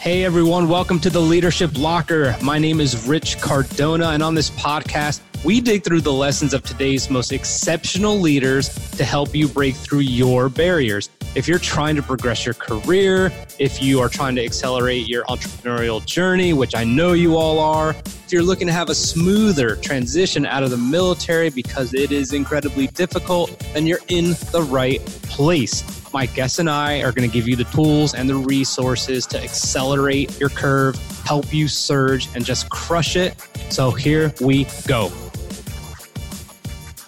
Hey everyone, welcome to the Leadership Locker. My name is Rich Cardona, and on this podcast, we dig through the lessons of today's most exceptional leaders to help you break through your barriers. If you're trying to progress your career, if you are trying to accelerate your entrepreneurial journey, which I know you all are, if you're looking to have a smoother transition out of the military because it is incredibly difficult, then you're in the right place. My guests and I are going to give you the tools and the resources to accelerate your curve, help you surge, and just crush it. So here we go.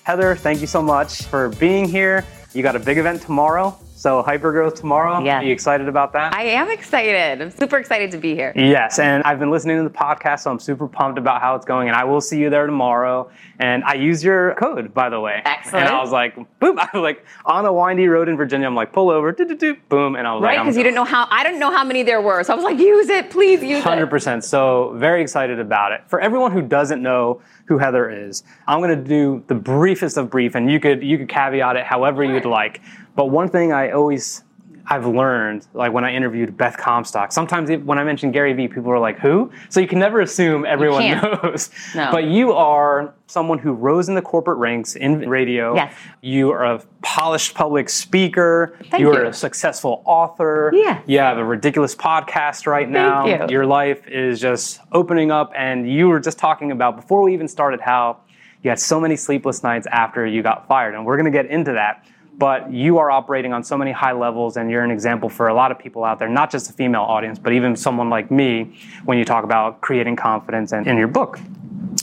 Heather, thank you so much for being here. You got a big event tomorrow. So Hypergrowth tomorrow. Yeah. Are you excited about that? I am excited. I'm super excited to be here. Yes, and I've been listening to the podcast, so I'm super pumped about how it's going, and I will see you there tomorrow. And I use your code, by the way. Excellent. And I was like, boom! I was like on a windy road in Virginia. I'm like, pull over, do do do, boom, and I was Right? like, I'm Because you didn't know how, I didn't know how many there were. So I was like, use it, please use Hundred it. percent. So very excited about it. For everyone who doesn't know who Heather is, I'm going to do the briefest of brief, and you could you could caveat it however you'd like. But one thing I always I've learned, like when I interviewed Beth Comstock, sometimes it- when I mention Gary Vee, people are like, "Who?" So you can never assume everyone knows. No. But you are someone who rose in the corporate ranks in radio. Yes. You are a polished public speaker. Thank you are you. a successful author. Yeah. You have a ridiculous podcast right now. Thank you. Your life is just opening up, and you were just talking about before we even started how you had so many sleepless nights after you got fired, and we're going to get into that. But you are operating on so many high levels, and you're an example for a lot of people out there, not just the female audience, but even someone like me when you talk about creating confidence and in your book.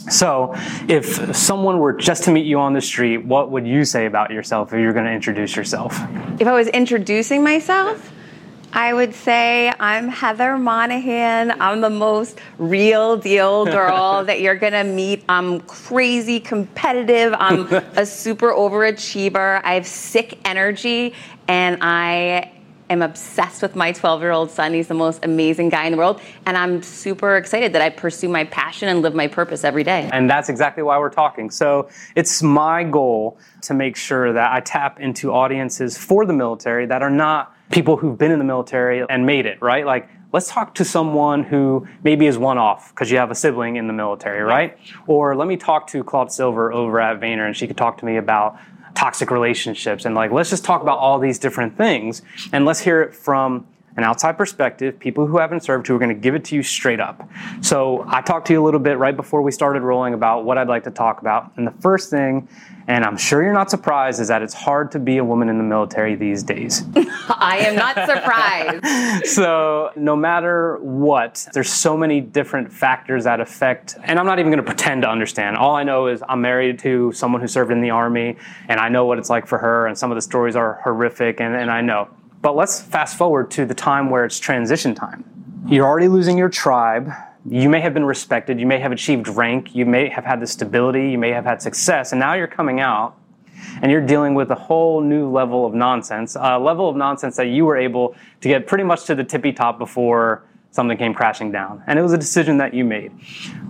So, if someone were just to meet you on the street, what would you say about yourself if you're going to introduce yourself? If I was introducing myself, I would say I'm Heather Monahan. I'm the most real deal girl that you're gonna meet. I'm crazy competitive. I'm a super overachiever. I have sick energy and I am obsessed with my 12 year old son. He's the most amazing guy in the world. And I'm super excited that I pursue my passion and live my purpose every day. And that's exactly why we're talking. So it's my goal to make sure that I tap into audiences for the military that are not people who've been in the military and made it, right? Like, let's talk to someone who maybe is one off because you have a sibling in the military, right? Or let me talk to Claude Silver over at Vayner and she could talk to me about toxic relationships and like let's just talk about all these different things and let's hear it from an outside perspective, people who haven't served who are going to give it to you straight up. So I talked to you a little bit right before we started rolling about what I'd like to talk about. And the first thing, and I'm sure you're not surprised, is that it's hard to be a woman in the military these days. I am not surprised. so no matter what, there's so many different factors that affect, and I'm not even going to pretend to understand. All I know is I'm married to someone who served in the army, and I know what it's like for her, and some of the stories are horrific, and, and I know. But let's fast forward to the time where it's transition time. You're already losing your tribe. You may have been respected. You may have achieved rank. You may have had the stability. You may have had success. And now you're coming out and you're dealing with a whole new level of nonsense, a level of nonsense that you were able to get pretty much to the tippy top before something came crashing down. And it was a decision that you made.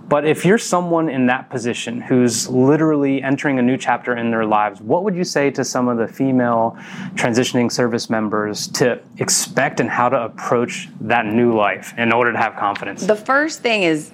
But if you're someone in that position who's literally entering a new chapter in their lives, what would you say to some of the female transitioning service members to expect and how to approach that new life in order to have confidence? The first thing is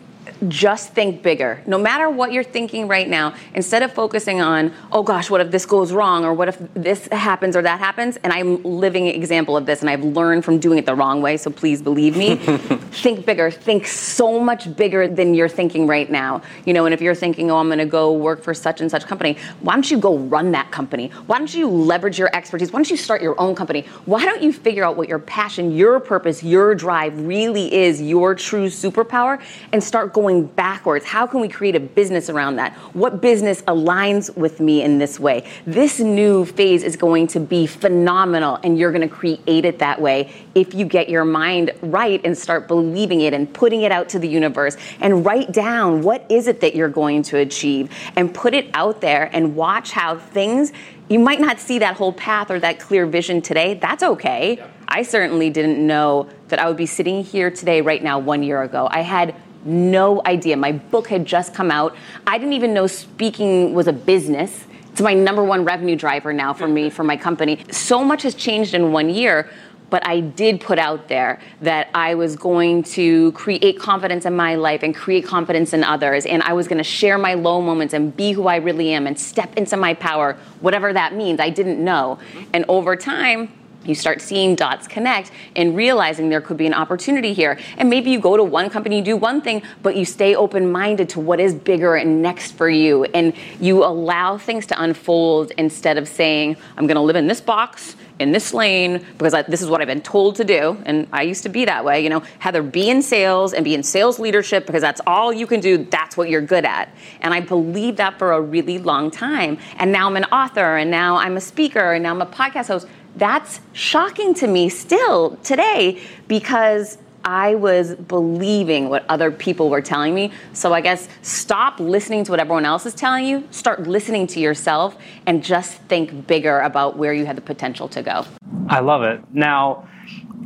just think bigger. No matter what you're thinking right now, instead of focusing on, oh gosh, what if this goes wrong or what if this happens or that happens, and I'm living example of this and I've learned from doing it the wrong way, so please believe me. think bigger. Think so much bigger than you're thinking right now. You know, and if you're thinking, oh, I'm going to go work for such and such company, why don't you go run that company? Why don't you leverage your expertise? Why don't you start your own company? Why don't you figure out what your passion, your purpose, your drive really is, your true superpower, and start going backwards. How can we create a business around that? What business aligns with me in this way? This new phase is going to be phenomenal, and you're going to create it that way if you get your mind right and start believing it and putting it out to the universe and write down what is it that you're going to achieve and put it out there and watch how things you might not see that whole path or that clear vision today. That's okay. I certainly didn't know that I would be sitting here today, right now, one year ago. I had no idea. My book had just come out. I didn't even know speaking was a business. It's my number one revenue driver now for me, for my company. So much has changed in one year. but I did put out there that I was going to create confidence in my life and create confidence in others. And I was going to share my low moments and be who I really am and step into my power, whatever that means. I didn't know. And over time, you start seeing dots connect and realizing there could be an opportunity here. And maybe you go to one company, do one thing, but you stay open minded to what is bigger and next for you. And you allow things to unfold instead of saying, I'm going to live in this box in this lane because I, this is what I've been told to do. And I used to be that way, you know, Heather, be in sales and be in sales leadership because that's all you can do. That's what you're good at. And I believed that for a really long time. And now I'm an author and now I'm a speaker and now I'm a podcast host. That's shocking to me still today because I was believing what other people were telling me. So I guess stop listening to what everyone else is telling you, start listening to yourself, and just think bigger about where you have the potential to go. I love it. Now,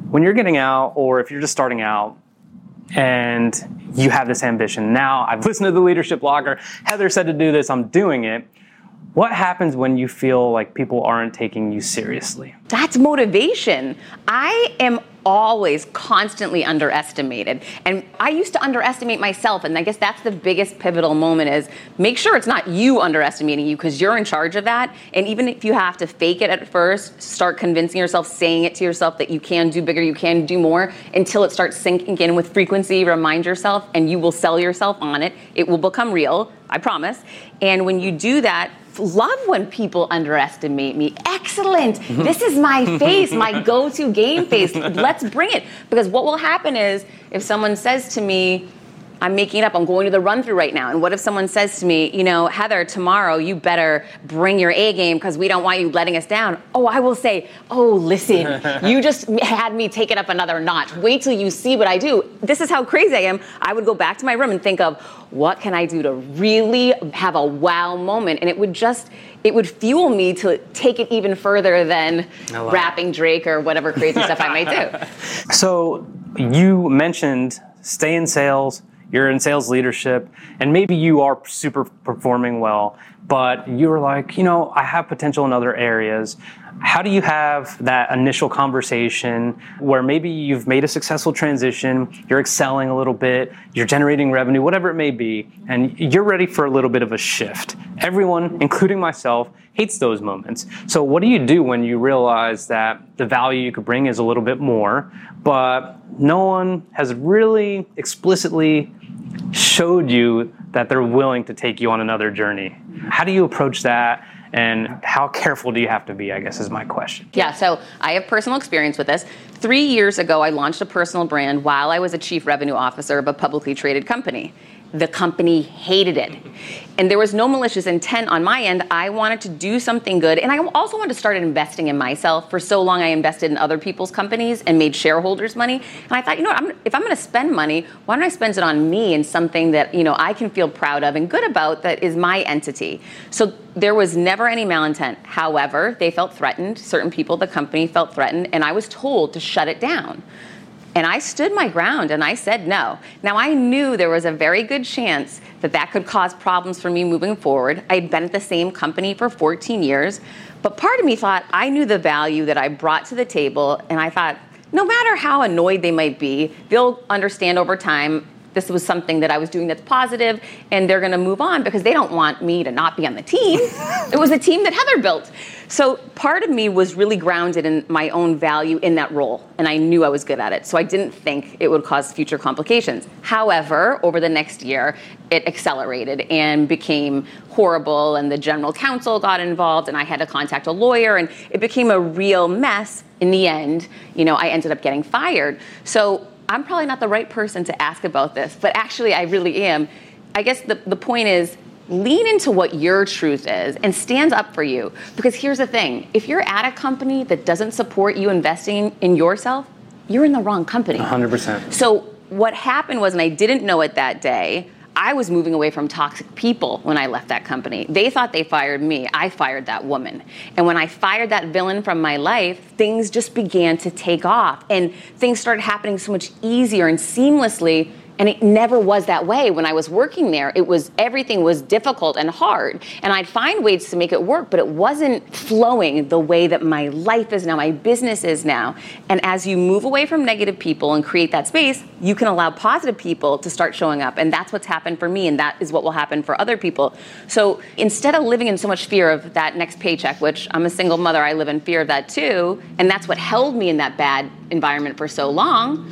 when you're getting out, or if you're just starting out, and you have this ambition. Now, I've listened to the leadership locker. Heather said to do this, I'm doing it. What happens when you feel like people aren't taking you seriously? That's motivation. I am always constantly underestimated. And I used to underestimate myself, and I guess that's the biggest pivotal moment is make sure it's not you underestimating you because you're in charge of that. And even if you have to fake it at first, start convincing yourself, saying it to yourself that you can do bigger, you can do more until it starts sinking in with frequency. Remind yourself, and you will sell yourself on it. It will become real, I promise. And when you do that, love when people underestimate me. Excellent. Mm-hmm. This is my face, my go to game face. Let's bring it. Because what will happen is if someone says to me, I'm making it up. I'm going to the run through right now. And what if someone says to me, you know, Heather, tomorrow you better bring your A game because we don't want you letting us down? Oh, I will say, oh, listen, you just had me take it up another notch. Wait till you see what I do. This is how crazy I am. I would go back to my room and think of what can I do to really have a wow moment? And it would just, it would fuel me to take it even further than rapping Drake or whatever crazy stuff I might do. So you mentioned stay in sales, you're in sales leadership, and maybe you are super performing well, but you're like, you know, I have potential in other areas. How do you have that initial conversation where maybe you've made a successful transition, you're excelling a little bit, you're generating revenue, whatever it may be, and you're ready for a little bit of a shift? Everyone, including myself, hates those moments. So, what do you do when you realize that the value you could bring is a little bit more, but no one has really explicitly showed you that they're willing to take you on another journey. How do you approach that? And how careful do you have to be, I guess, is my question. Yeah, so I have personal experience with this. Three years ago, I launched a personal brand while I was a chief revenue officer of a publicly traded company. The company hated it. And there was no malicious intent on my end. I wanted to do something good. And I also wanted to start investing in myself. For so long, I invested in other people's companies and made shareholders money. And I thought, you know, I'm, if I'm going to spend money, why don't I spend it on me and something that, you know, I can feel proud of and good about that is my entity. So there was never any malintent. However, they felt threatened. Certain people, the company felt threatened. And I was told to shut it down. And I stood my ground and I said no. Now, I knew there was a very good chance that that could cause problems for me moving forward. I had been at the same company for 14 years, but part of me thought I knew the value that I brought to the table, and I thought, no matter how annoyed they might be, they'll understand over time this was something that I was doing that's positive, and they're going to move on because they don't want me to not be on the team. it was a team that Heather built. So part of me was really grounded in my own value in that role, and I knew I was good at it. So I didn't think it would cause future complications. However, over the next year, it accelerated and became horrible, and the general counsel got involved, and I had to contact a lawyer, and it became a real mess. In the end, you know, I ended up getting fired. So I'm probably not the right person to ask about this, but actually, I really am. I guess the, the point is lean into what your truth is and stand up for you. Because here's the thing if you're at a company that doesn't support you investing in yourself, you're in the wrong company. 100%. So, what happened was, and I didn't know it that day, I was moving away from toxic people when I left that company. They thought they fired me. I fired that woman. And when I fired that villain from my life, things just began to take off and things started happening so much easier and seamlessly And it never was that way when I was working there. It was everything was difficult and hard. And I'd find ways to make it work, but it wasn't flowing the way that my life is now, my business is now. And as you move away from negative people and create that space, you can allow positive people to start showing up. And that's what's happened for me, and that is what will happen for other people. So instead of living in so much fear of that next paycheck, which I'm a single mother, I live in fear of that too, and that's what held me in that bad environment for so long,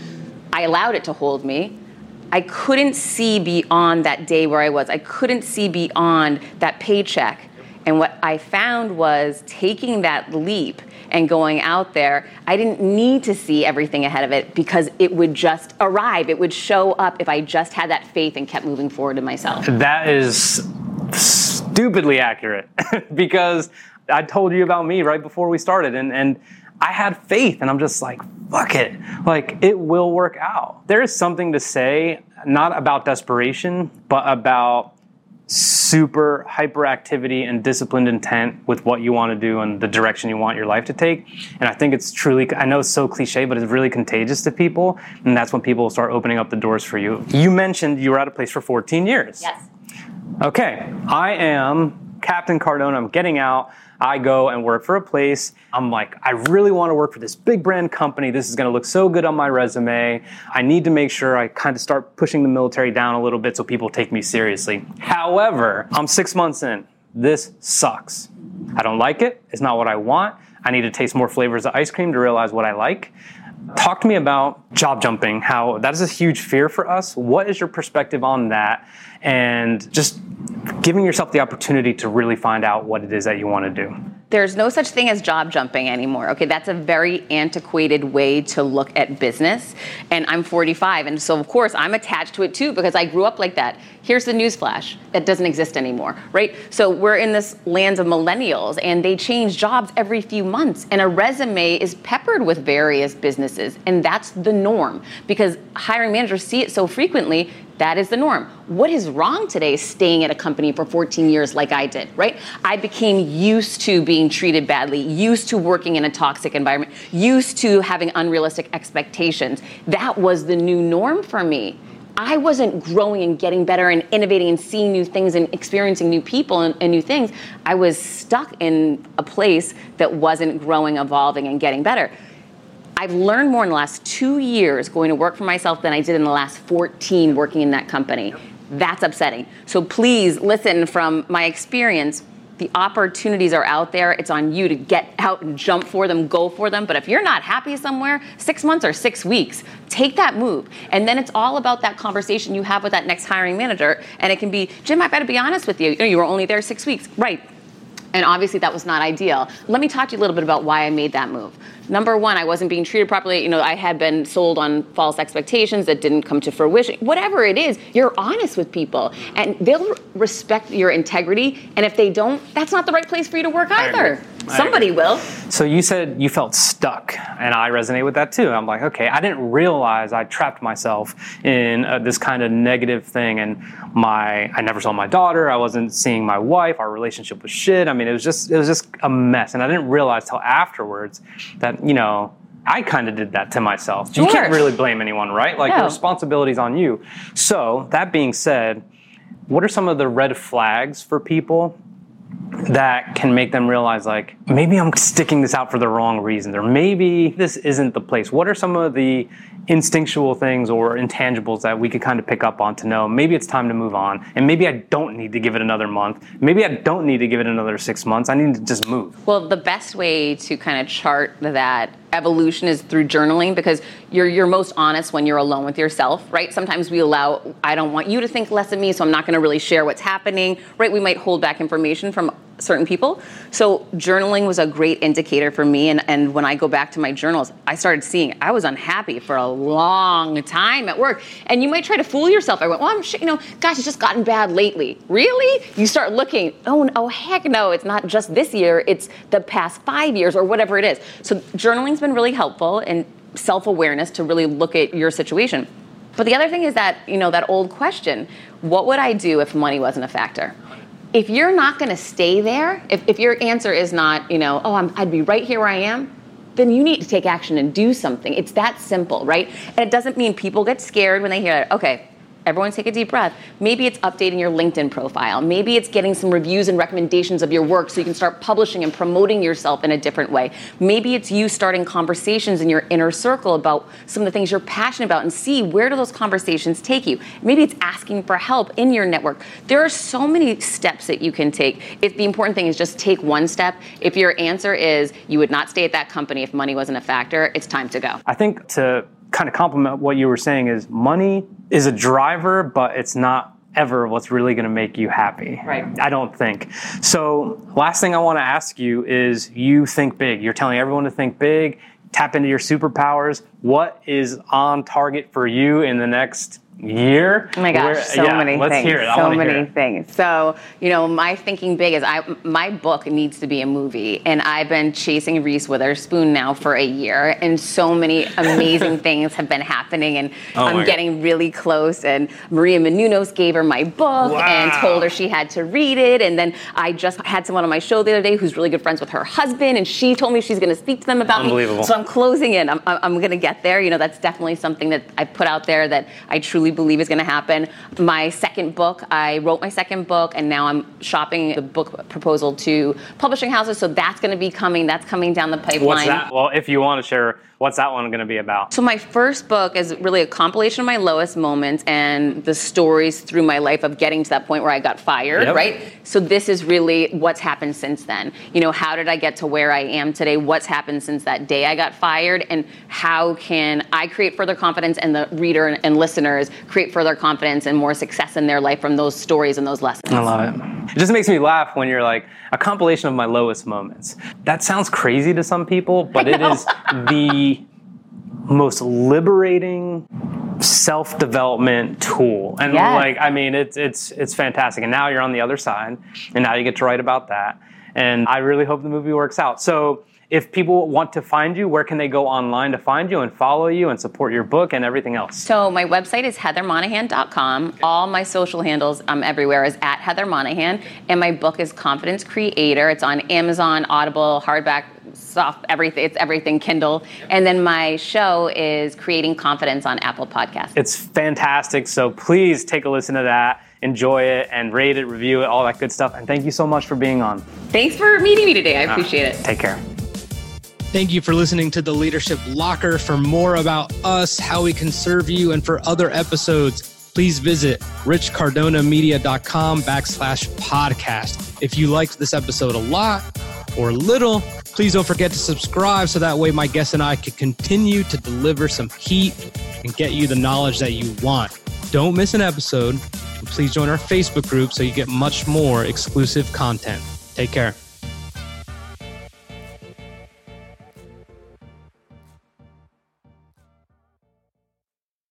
I allowed it to hold me. I couldn't see beyond that day where I was. I couldn't see beyond that paycheck. And what I found was taking that leap and going out there, I didn't need to see everything ahead of it because it would just arrive. It would show up if I just had that faith and kept moving forward in myself. That is stupidly accurate because I told you about me right before we started and, and I had faith and I'm just like, fuck it. Like, it will work out. There is something to say, not about desperation, but about super hyperactivity and disciplined intent with what you want to do and the direction you want your life to take. And I think it's truly, I know it's so cliche, but it's really contagious to people. And that's when people start opening up the doors for you. You mentioned you were at a place for 14 years. Yes. Okay. I am Captain Cardona. I'm getting out. I go and work for a place. I'm like, I really want to work for this big brand company. This is going to look so good on my resume. I need to make sure I kind of start pushing the military down a little bit so people take me seriously. However, I'm six months in. This sucks. I don't like it. It's not what I want. I need to taste more flavors of ice cream to realize what I like. Talk to me about job jumping, how that is a huge fear for us. What is your perspective on that? And just giving yourself the opportunity to really find out what it is that you want to do. There's no such thing as job jumping anymore. Okay, that's a very antiquated way to look at business. And I'm 45, and so of course I'm attached to it too because I grew up like that. Here's the newsflash that doesn't exist anymore, right? So we're in this land of millennials, and they change jobs every few months, and a resume is peppered with various businesses, and that's the norm because hiring managers see it so frequently that is the norm. What is wrong today is staying at a company for 14 years like I did, right? I became used to being treated badly, used to working in a toxic environment, used to having unrealistic expectations. That was the new norm for me. I wasn't growing and getting better and innovating and seeing new things and experiencing new people and, and, new things. I was stuck in a place that wasn't growing, evolving, and getting better. I've learned more in the last two years going to work for myself than I did in the last 14 working in that company. That's upsetting. So please listen from my experience. The opportunities are out there. It's on you to get out and jump for them, go for them. But if you're not happy somewhere, six months or six weeks, take that move. And then it's all about that conversation you have with that next hiring manager. And it can be, Jim, I've got to be honest with you. You, know, you were only there six weeks. Right. And obviously that was not ideal. Let me talk to you a little bit about why I made that move number one, I wasn't being treated properly. You know, I had been sold on false expectations that didn't come to fruition. Whatever it is, you're honest with people, and they'll respect your integrity. And if they don't, that's not the right place for you to work either. Somebody will. So you said you felt stuck, and I resonate with that too. I'm like, okay, I didn't realize I trapped myself in uh, this kind of negative thing, and my I never saw my daughter. I wasn't seeing my wife. Our relationship was shit. I mean, it was just it was just a mess, and I didn't realize till afterwards that you know, I kind of did that to myself. Sure. You can't really blame anyone, right? Like no. the responsibility's on you. So, that being said, what are some of the red flags for people that can make them realize like maybe I'm sticking this out for the wrong reasons or maybe this isn't the place. What are some of the instinctual things or intangibles that we could kind of pick up on to know maybe it's time to move on and maybe I don't need to give it another month. Maybe I don't need to give it another 6 months. I need to just move. Well, the best way to kind of chart that evolution is through journaling because you're you're most honest when you're alone with yourself, right? Sometimes we allow I don't want you to think less of me, so I'm not going to really share what's happening, right? We might hold back information from certain people. So journaling was a great indicator for me. And, and when I go back to my journals, I started seeing I was unhappy for a long time at work. And you might try to fool yourself. I went, well, I'm you know, gosh, it's just gotten bad lately. Really? You start looking, oh, oh, heck no, it's not just this year, it's the past five years or whatever it is. So journaling's been really helpful and self-awareness to really look at your situation. But the other thing is that, you know, that old question, what would I do if money wasn't a factor? if you're not going to stay there, if, if your answer is not, you know, oh, I'm, I'd be right here where I am, then you need to take action and do something. It's that simple, right? And it doesn't mean people get scared when they hear that, Okay, everyone take a deep breath. Maybe it's updating your LinkedIn profile. Maybe it's getting some reviews and recommendations of your work so you can start publishing and promoting yourself in a different way. Maybe it's you starting conversations in your inner circle about some of the things you're passionate about and see where do those conversations take you. Maybe it's asking for help in your network. There are so many steps that you can take. If the important thing is just take one step. If your answer is you would not stay at that company if money wasn't a factor, it's time to go. I think to kind of complement what you were saying is money is a driver, but it's not ever what's really going to make you happy. Right. I don't think. So, last thing I want to ask you is you think big. You're telling everyone to think big, tap into your superpowers. What is on target for you in the next year. Oh my gosh, Where, so yeah, many let's things. Hear it. So many things. So, you know, my thinking big is I my book needs to be a movie. And I've been chasing Reese Witherspoon now for a year and so many amazing things have been happening and oh I'm getting God. really close and Maria Menounos gave her my book wow. and told her she had to read it and then I just had someone on my show the other day who's really good friends with her husband and she told me she's going to speak to them about me. So I'm closing in. I'm I'm going to get there. You know, that's definitely something that I put out there that I truly truly believe is going to happen. My second book, I wrote my second book, and now I'm shopping the book proposal to publishing houses. So that's going to be coming. That's coming down the pipeline. What's that? Well, if you want to share What's that one going to be about? So, my first book is really a compilation of my lowest moments and the stories through my life of getting to that point where I got fired, yep. right? So, this is really what's happened since then. You know, how did I get to where I am today? What's happened since that day I got fired? And how can I create further confidence and the reader and, and listeners create further confidence and more success in their life from those stories and those lessons? I love it. It just makes me laugh when you're like, a compilation of my lowest moments. That sounds crazy to some people, but it is the most liberating self-development tool. And yes. like i mean it's it's it's fantastic. And now you're on the other side and now you get to write about that. And i really hope the movie works out. So if people want to find you, where can they go online to find you and follow you and support your book and everything else? So my website is heathermonahan.com. All my social handles um, everywhere is at Heather Monahan. And my book is Confidence Creator. It's on Amazon, Audible, hardback, soft, everything. It's everything Kindle. And then my show is Creating Confidence on Apple Podcasts. It's fantastic. So please take a listen to that enjoy it and rate it, review it, all that good stuff. And thank you so much for being on. Thanks for meeting me today. I appreciate uh, it. Take care. Thank you for listening to the Leadership Locker. For more about us, how we can serve you, and for other episodes, please visit richcardonamedia.com backslash podcast. If you liked this episode a lot or little, please don't forget to subscribe so that way my guests and I can continue to deliver some heat and get you the knowledge that you want. Don't miss an episode. Please join our Facebook group so you get much more exclusive content. Take care.